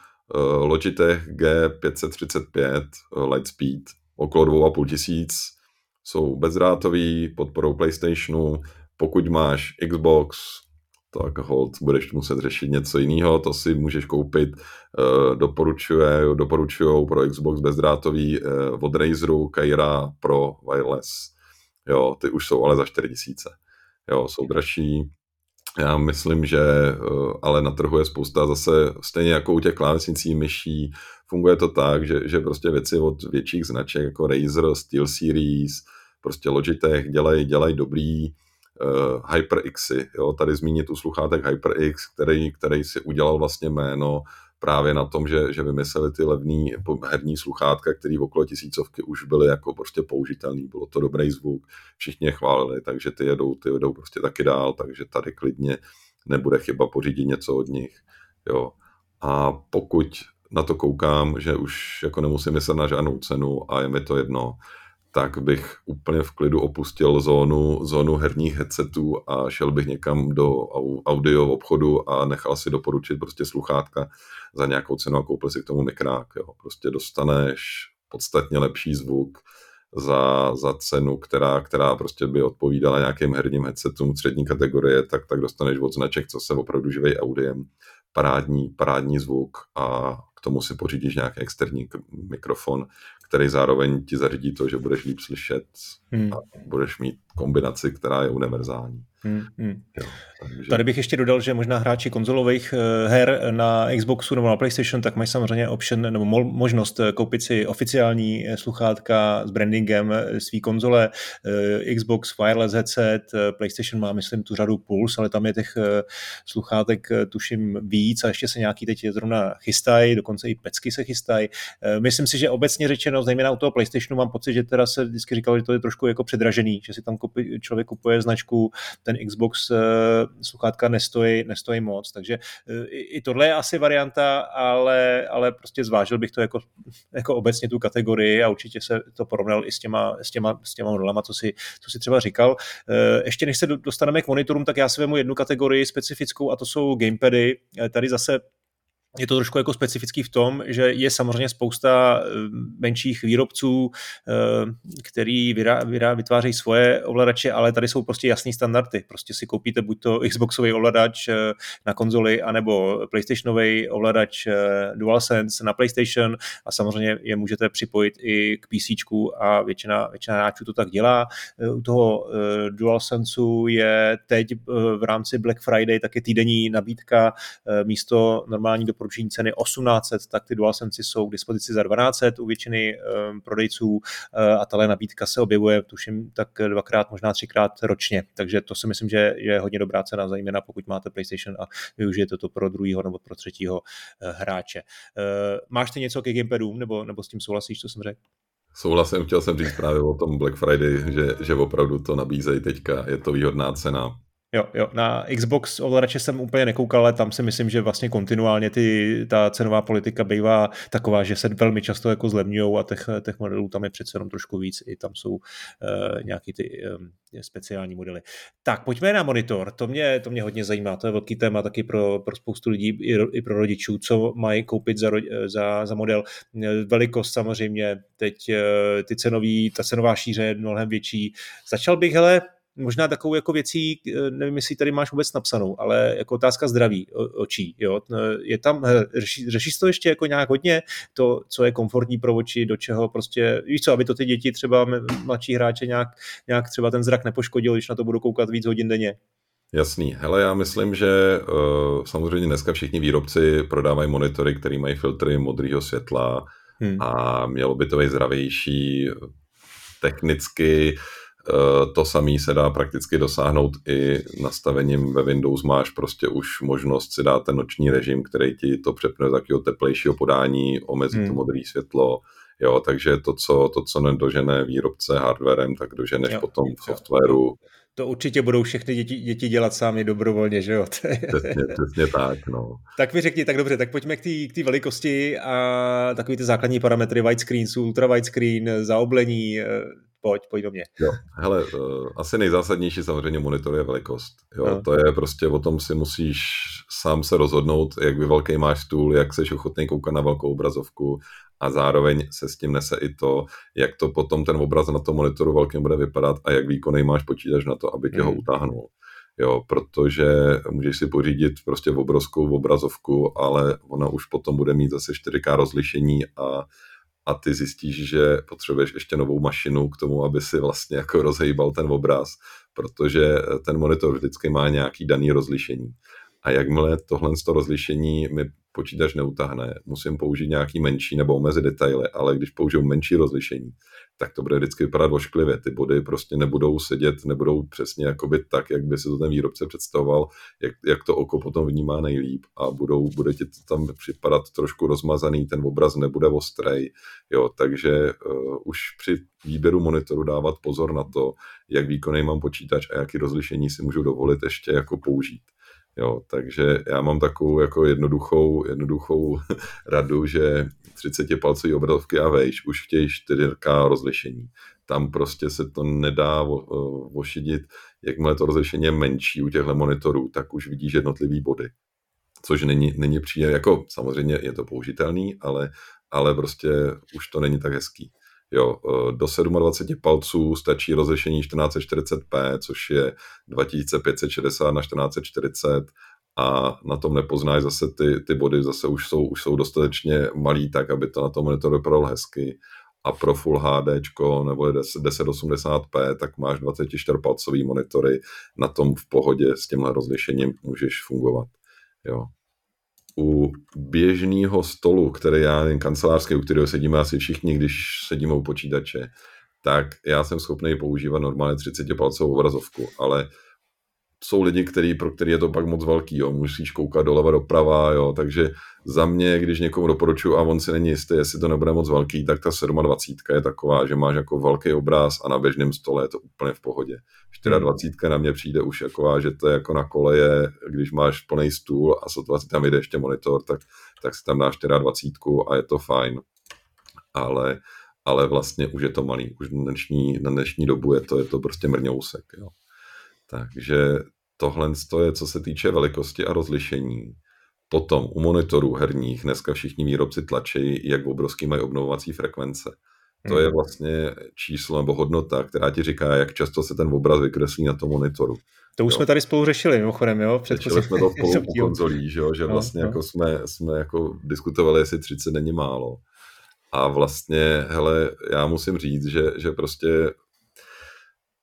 Logitech G535 uh, Lightspeed okolo 2,5 tisíc jsou bezdrátový, podporou PlayStationu. Pokud máš Xbox, tak hold, budeš muset řešit něco jiného, to si můžeš koupit, uh, doporučuje, doporučujou pro Xbox bezdrátový od Razeru Kaira Pro Wireless. Jo, ty už jsou ale za 4000. Jo, jsou dražší, já myslím, že eh, ale na trhu je spousta zase, stejně jako u těch klávesnicí myší, funguje to tak, že, že prostě věci od větších značek jako Razer, Steel Series, prostě Logitech dělají dělaj dobrý uh, HyperXy, jo, tady zmínit u sluchátek HyperX, který, který si udělal vlastně jméno právě na tom, že, že vymysleli ty levný herní sluchátka, které okolo tisícovky už byly jako prostě použitelný, bylo to dobrý zvuk, všichni je chválili, takže ty jedou, ty jedou prostě taky dál, takže tady klidně nebude chyba pořídit něco od nich, jo. A pokud na to koukám, že už jako nemusím myslet na žádnou cenu a je mi to jedno, tak bych úplně v klidu opustil zónu, zónu herních headsetů a šel bych někam do audio obchodu a nechal si doporučit prostě sluchátka za nějakou cenu a koupil si k tomu mikrák. Jo. Prostě dostaneš podstatně lepší zvuk za, za cenu, která, která prostě by odpovídala nějakým herním headsetům střední kategorie, tak, tak dostaneš od značek, co se opravdu živej audiem, parádní, parádní zvuk a tomu si pořídíš nějaký externí mikrofon, který zároveň ti zařídí to, že budeš líp slyšet hmm. a budeš mít kombinaci, která je univerzální. Hmm, hmm.
Jo, takže... Tady bych ještě dodal, že možná hráči konzolových eh, her na Xboxu nebo na PlayStation, tak mají samozřejmě option nebo možnost eh, koupit si oficiální eh, sluchátka s brandingem své konzole. Xbox Wireless headset, PlayStation má, myslím, tu řadu Pulse, ale tam je těch sluchátek, tuším, víc a ještě se nějaký teď zrovna chystají, dokonce i pecky se chystají. Myslím si, že obecně řečeno, zejména u toho PlayStationu, mám pocit, že teda se vždycky říkalo, že to je trošku jako předražený, že si tam člověk kupuje značku ten Xbox eh, sluchátka nestojí, nestojí moc, takže i, i tohle je asi varianta, ale, ale prostě zvážil bych to jako, jako obecně tu kategorii a určitě se to porovnal i s těma, s těma, s těma modelama, co si, co si třeba říkal. Ještě než se dostaneme k monitorům, tak já si vemu jednu kategorii specifickou a to jsou gamepady. Tady zase je to trošku jako specifický v tom, že je samozřejmě spousta eh, menších výrobců, eh, který vyrá, vyrá, vytvářejí svoje ovladače, ale tady jsou prostě jasný standardy. Prostě si koupíte buď to Xboxový ovladač eh, na konzoli, anebo PlayStationový ovladač DualSense na PlayStation a samozřejmě je můžete připojit i k PC a většina, většina hráčů to tak dělá. U toho DualSenseu je teď v rámci Black Friday taky týdenní nabídka místo normální doporučení doporučení ceny 1800, tak ty DualSense jsou k dispozici za 1200 u většiny um, prodejců uh, a tahle nabídka se objevuje, tuším, tak dvakrát, možná třikrát ročně. Takže to si myslím, že je hodně dobrá cena, zejména pokud máte PlayStation a využijete to pro druhého nebo pro třetího uh, hráče. Uh, máš ty něco ke gamepadům, nebo, nebo s tím souhlasíš, co jsem řekl?
Souhlasím, chtěl jsem říct právě o tom Black Friday, že, že opravdu to nabízejí teďka, je to výhodná cena
Jo, jo, na Xbox ovladače jsem úplně nekoukal, ale tam si myslím, že vlastně kontinuálně ty, ta cenová politika bývá taková, že se velmi často jako zlevňují a těch, těch modelů tam je přece jenom trošku víc, i tam jsou uh, nějaký ty um, speciální modely. Tak, pojďme na monitor, to mě, to mě hodně zajímá, to je velký téma taky pro, pro spoustu lidí, i, i pro rodičů, co mají koupit za, za, za model. Velikost samozřejmě, teď uh, ty cenový, ta cenová šíře je mnohem větší. Začal bych, hele, možná takovou jako věcí, eh, nevím, jestli tady máš vůbec napsanou, ale jako otázka zdraví očí, jo, je tam, řeší, řešíš to ještě jako nějak hodně, to, co je komfortní pro oči, do čeho prostě, víš co, aby to ty děti třeba mladší hráče nějak, nějak třeba ten zrak nepoškodil, když na to budou koukat víc hodin denně.
Jasný. Hele, já myslím, že uh, samozřejmě dneska všichni výrobci prodávají monitory, které mají filtry modrého světla hmm. a mělo by to být zdravější technicky. Eh, to samé se dá prakticky dosáhnout i nastavením ve Windows. Máš prostě už možnost si dát ten noční režim, který ti to přepne do takového teplejšího podání, omezí hmm. to modré světlo. Jo, takže to co, to, co nedožené výrobce hardwarem, tak doženeš jo, potom v softwaru.
To určitě budou všechny děti, děti dělat sami dobrovolně, že jo?
Přesně, přesně tak, no.
Tak mi řekni, tak dobře, tak pojďme k té velikosti a takový ty základní parametry widescreen, ultra widescreen, zaoblení, eh, pojď, pojď do mě.
Jo, hele, uh, asi nejzásadnější samozřejmě monitor je velikost. Jo, no. To je prostě o tom si musíš sám se rozhodnout, jak by velký máš stůl, jak seš ochotný koukat na velkou obrazovku a zároveň se s tím nese i to, jak to potom ten obraz na tom monitoru velkým bude vypadat a jak výkonný máš počítač na to, aby tě mm. ho utáhnul. Jo, protože můžeš si pořídit prostě v obrovskou obrazovku, ale ona už potom bude mít zase 4K rozlišení a a ty zjistíš, že potřebuješ ještě novou mašinu k tomu, aby si vlastně jako rozhejbal ten obraz, protože ten monitor vždycky má nějaký daný rozlišení. A jakmile tohle z toho rozlišení mi počítač neutáhne, musím použít nějaký menší nebo omezit detaily, ale když použiju menší rozlišení, tak to bude vždycky vypadat ošklivě. Ty body prostě nebudou sedět, nebudou přesně jakoby tak, jak by si to ten výrobce představoval, jak, jak to oko potom vnímá nejlíp a budou, bude ti to tam připadat trošku rozmazaný, ten obraz nebude ostrej, jo, takže uh, už při výběru monitoru dávat pozor na to, jak výkonný mám počítač a jaký rozlišení si můžu dovolit ještě jako použít. Jo, takže já mám takovou jako jednoduchou, jednoduchou radu, že 30 palcový obrazovky a vejš už chtějí 4K rozlišení. Tam prostě se to nedá ošidit, jakmile to rozlišení je menší u těchto monitorů, tak už vidíš jednotlivý body. Což není, není příjemné, jako samozřejmě je to použitelný, ale, ale prostě už to není tak hezký. Jo, e, do 27 palců stačí rozlišení 1440p, což je 2560 na 1440 a na tom nepoznáš zase ty, ty body, zase už jsou, už jsou dostatečně malý tak, aby to na tom monitoru vypadalo hezky a pro Full HD nebo 1080p, tak máš 24 palcový monitory, na tom v pohodě s tímhle rozlišením můžeš fungovat. Jo u běžného stolu, který já jen kancelářský, u kterého sedíme asi všichni, když sedíme u počítače, tak já jsem schopný používat normálně 30 palcovou obrazovku, ale jsou lidi, který, pro který je to pak moc velký, jo. musíš koukat doleva doprava, jo. takže za mě, když někomu doporučuju a on si není jistý, jestli to nebude moc velký, tak ta 27 je taková, že máš jako velký obraz a na běžném stole je to úplně v pohodě. 24 na mě přijde už jako, že to je jako na koleje, když máš plný stůl a sotva si tam jde ještě monitor, tak, tak si tam dáš 24 a je to fajn. Ale, ale vlastně už je to malý. Už na dnešní, na dnešní dobu je to, je to prostě mrňousek. Jo. Takže tohle je, co se týče velikosti a rozlišení. Potom u monitorů herních dneska všichni výrobci tlačí, jak obrovský mají obnovovací frekvence. To je hmm. vlastně číslo nebo hodnota, která ti říká, jak často se ten obraz vykreslí na tom monitoru.
To už jo. jsme tady spolu řešili, mimochodem, jo?
Řešili jsme to spolu u konzolí, že, jo? že no, vlastně no, jako jsme, jsme jako diskutovali, jestli 30 není málo. A vlastně, hele, já musím říct, že, že prostě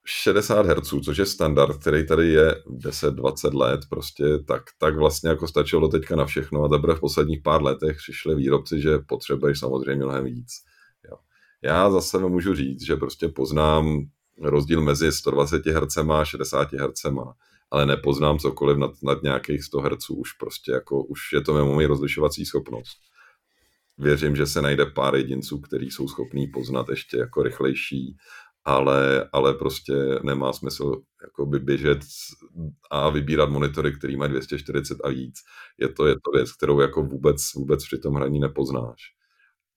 60 Hz, což je standard, který tady je 10-20 let, prostě tak, tak vlastně jako stačilo teďka na všechno a teprve v posledních pár letech přišli výrobci, že potřebuješ samozřejmě mnohem víc. Jo. Já za sebe můžu říct, že prostě poznám rozdíl mezi 120 Hz a 60 Hz, ale nepoznám cokoliv nad, nad nějakých 100 Hz, už prostě jako, už je to mimo rozlišovací schopnost. Věřím, že se najde pár jedinců, kteří jsou schopní poznat ještě jako rychlejší ale, ale prostě nemá smysl jakoby běžet a vybírat monitory, který mají 240 a víc. Je to, je to věc, kterou jako vůbec, vůbec při tom hraní nepoznáš.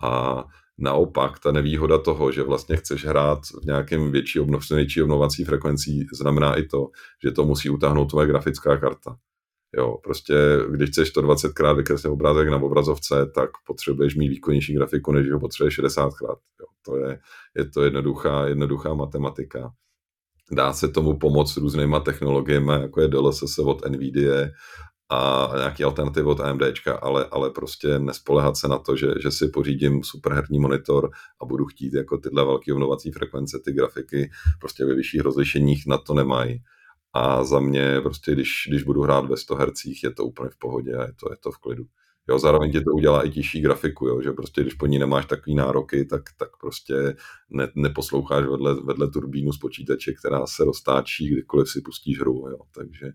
A naopak ta nevýhoda toho, že vlastně chceš hrát v nějakém větší, obnov, větší obnovací frekvencí, znamená i to, že to musí utáhnout tvoje grafická karta. Jo, prostě když chceš 120krát vykreslit obrázek na obrazovce, tak potřebuješ mít výkonnější grafiku, než ho potřebuješ 60krát. Jo, to je, je to jednoduchá, jednoduchá matematika. Dá se tomu pomoct různýma technologiemi, jako je DLSS od NVIDIA a nějaký alternativy od AMD, ale, ale prostě nespolehat se na to, že, že si pořídím superherní monitor a budu chtít jako tyhle velké obnovací frekvence, ty grafiky prostě ve vyšších rozlišeních na to nemají a za mě prostě, když, když budu hrát ve 100 Hz, je to úplně v pohodě a je to, je to v klidu. Jo, zároveň ti to udělá i těžší grafiku, jo, že prostě když po ní nemáš takový nároky, tak, tak prostě ne, neposloucháš vedle, vedle turbínu z počítače, která se roztáčí, kdykoliv si pustíš hru, jo, takže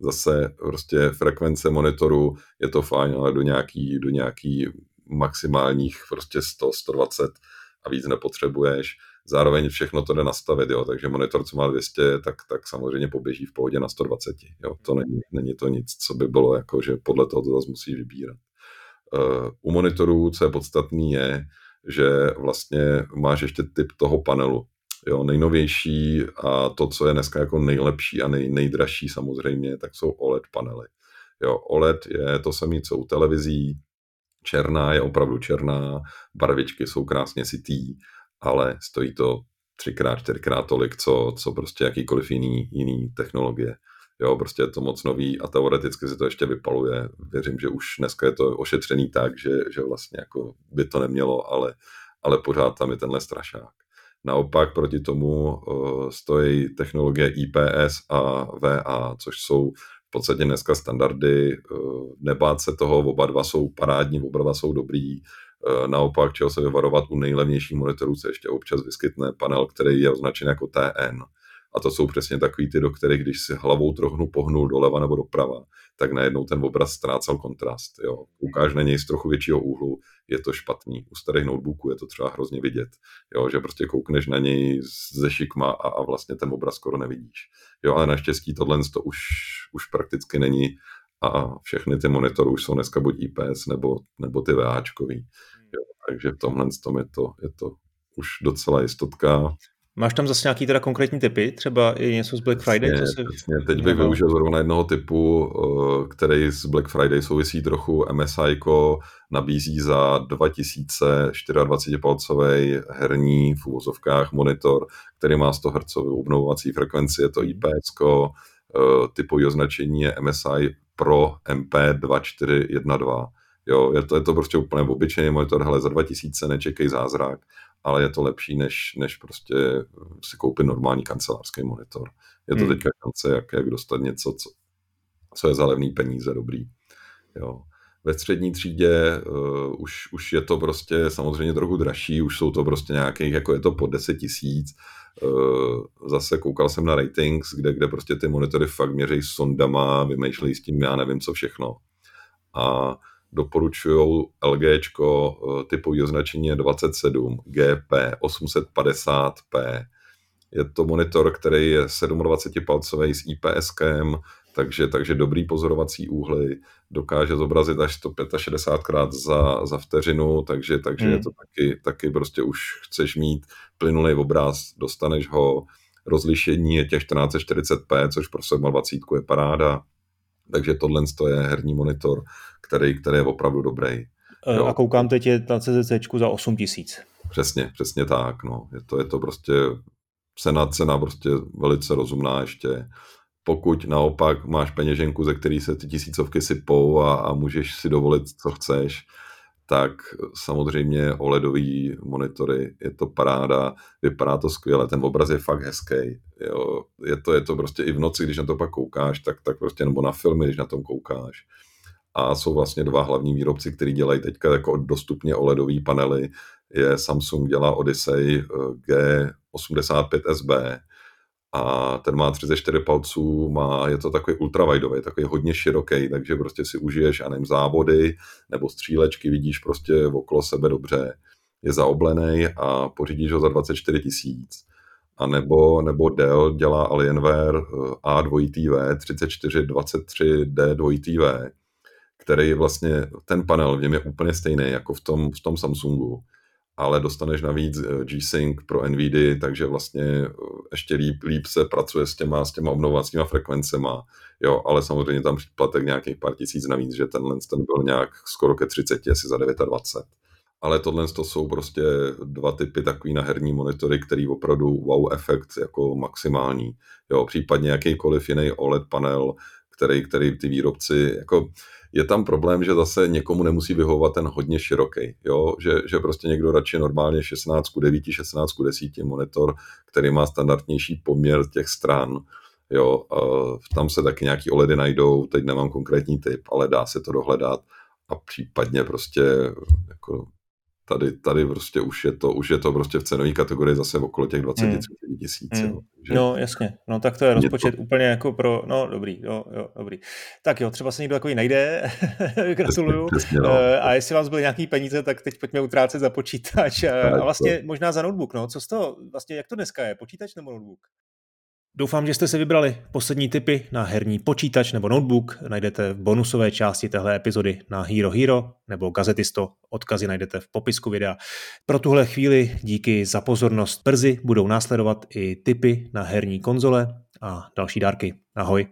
zase prostě frekvence monitoru je to fajn, ale do nějaký, do nějaký maximálních prostě 100, 120 a víc nepotřebuješ zároveň všechno to jde nastavit, jo, takže monitor, co má 200, tak, tak samozřejmě poběží v pohodě na 120, jo, to není, není to nic, co by bylo jako, že podle toho to zase musíš vybírat. Uh, u monitorů, co je podstatný, je, že vlastně máš ještě typ toho panelu, jo, nejnovější a to, co je dneska jako nejlepší a nej, nejdražší samozřejmě, tak jsou OLED panely. Jo, OLED je to samé, co u televizí, černá je opravdu černá, barvičky jsou krásně sitý, ale stojí to třikrát, čtyřikrát tolik, co, co prostě jakýkoliv jiný, jiný technologie. Jo, prostě je to moc nový a teoreticky se to ještě vypaluje. Věřím, že už dneska je to ošetřený tak, že, že vlastně jako by to nemělo, ale, ale pořád tam je tenhle strašák. Naopak proti tomu uh, stojí technologie IPS a VA, což jsou podstatě dneska standardy. Uh, nebát se toho, oba dva jsou parádní, oba dva jsou dobrý. Eh, naopak, čeho se vyvarovat u nejlevnějších monitorů, se ještě občas vyskytne panel, který je označen jako TN. A to jsou přesně takový ty, do kterých, když si hlavou trochu pohnul doleva nebo doprava, tak najednou ten obraz ztrácel kontrast. Jo. Ukáž na něj z trochu většího úhlu, je to špatný. U starých notebooků je to třeba hrozně vidět, jo, že prostě koukneš na něj ze šikma a, a vlastně ten obraz skoro nevidíš. Jo, ale naštěstí tohle to už, už prakticky není a všechny ty monitory už jsou dneska buď IPS nebo, nebo ty VAčkový. Jo, takže v tomhle tom je to, je to už docela jistotka.
Máš tam zase nějaký teda konkrétní typy, třeba i něco z Black Friday?
Přesně, co se... přesně. Teď bych využil zrovna jednoho typu, eh, který z Black Friday souvisí trochu. MSI nabízí za 2024 herní v uvozovkách monitor, který má 100 Hz obnovovací frekvenci, je to IPS, eh, typový označení je MSI Pro MP2412. Jo, je to, je to prostě úplně obyčejný monitor, hele, za 2000 nečekej zázrak, ale je to lepší, než, než prostě si koupit normální kancelářský monitor. Je to hmm. teďka šance, jak, jak dostat něco, co, co je za levný peníze dobrý. Jo. Ve střední třídě uh, už, už je to prostě samozřejmě trochu dražší, už jsou to prostě nějakých, jako je to po 10 tisíc, zase koukal jsem na ratings, kde, kde prostě ty monitory fakt měří sondama, vymýšlejí s tím já nevím co všechno. A doporučují LG typový označení je 27 GP 850p. Je to monitor, který je 27-palcový s IPSkem, takže, takže dobrý pozorovací úhly, dokáže zobrazit až 165 krát za, za vteřinu, takže, takže hmm. je to taky, taky prostě už chceš mít plynulý obraz, dostaneš ho, rozlišení je těch 1440p, což pro 27 je paráda, takže tohle je herní monitor, který, který je opravdu dobrý.
E, jo. A koukám teď je na CZC za 8000.
Přesně, přesně tak. No. Je, to, je to prostě cena, cena prostě velice rozumná ještě. Pokud naopak máš peněženku, ze který se ty tisícovky sypou a, a můžeš si dovolit, co chceš, tak samozřejmě OLEDový monitory, je to paráda, vypadá to skvěle, ten obraz je fakt hezký. Jo. Je, to, je to prostě i v noci, když na to pak koukáš, tak, tak prostě, nebo na filmy, když na tom koukáš. A jsou vlastně dva hlavní výrobci, kteří dělají teďka jako dostupně OLEDový panely. Je Samsung dělá Odyssey eh, G85SB, a ten má 34 palců, má, je to takový ultrawideový, takový hodně široký, takže prostě si užiješ, a nevím, závody nebo střílečky, vidíš prostě okolo sebe dobře, je zaoblený a pořídíš ho za 24 tisíc. A nebo, nebo Dell dělá Alienware A2TV 3423D 2TV, který vlastně, ten panel v něm je úplně stejný jako v tom, v tom Samsungu ale dostaneš navíc eh, G-Sync pro NVIDIA, takže vlastně eh, ještě líp, líp se pracuje s těma, s těma obnovovacíma frekvencema, jo, ale samozřejmě tam příplatek nějakých pár tisíc navíc, že tenhle ten byl nějak skoro ke 30, asi za 29. Ale tohle to jsou prostě dva typy takový na herní monitory, který opravdu wow efekt jako maximální. Jo, případně jakýkoliv jiný OLED panel, který, který ty výrobci, jako je tam problém, že zase někomu nemusí vyhovovat ten hodně široký, jo? Že, že prostě někdo radši normálně 16 ku 9, 16 ku 10 monitor, který má standardnější poměr těch stran, jo, tam se taky nějaký OLEDy najdou, teď nemám konkrétní typ, ale dá se to dohledat a případně prostě jako tady, tady prostě už je to, už je to prostě v cenové kategorii zase okolo těch 20 hmm. tisíc. Hmm.
No jasně, no tak to je rozpočet to... úplně jako pro, no dobrý, jo, jo, dobrý. Tak jo, třeba se někdo takový najde, gratuluju. Přesně, no. Eh, a jestli vám zbyly nějaký peníze, tak teď pojďme utrácet za počítač a, a vlastně to... možná za notebook, no, co z toho, vlastně jak to dneska je, počítač nebo notebook? Doufám, že jste si vybrali poslední tipy na herní počítač nebo notebook. Najdete v bonusové části téhle epizody na Hero Hero nebo Gazetisto. Odkazy najdete v popisku videa. Pro tuhle chvíli díky za pozornost. Brzy budou následovat i tipy na herní konzole a další dárky. Ahoj.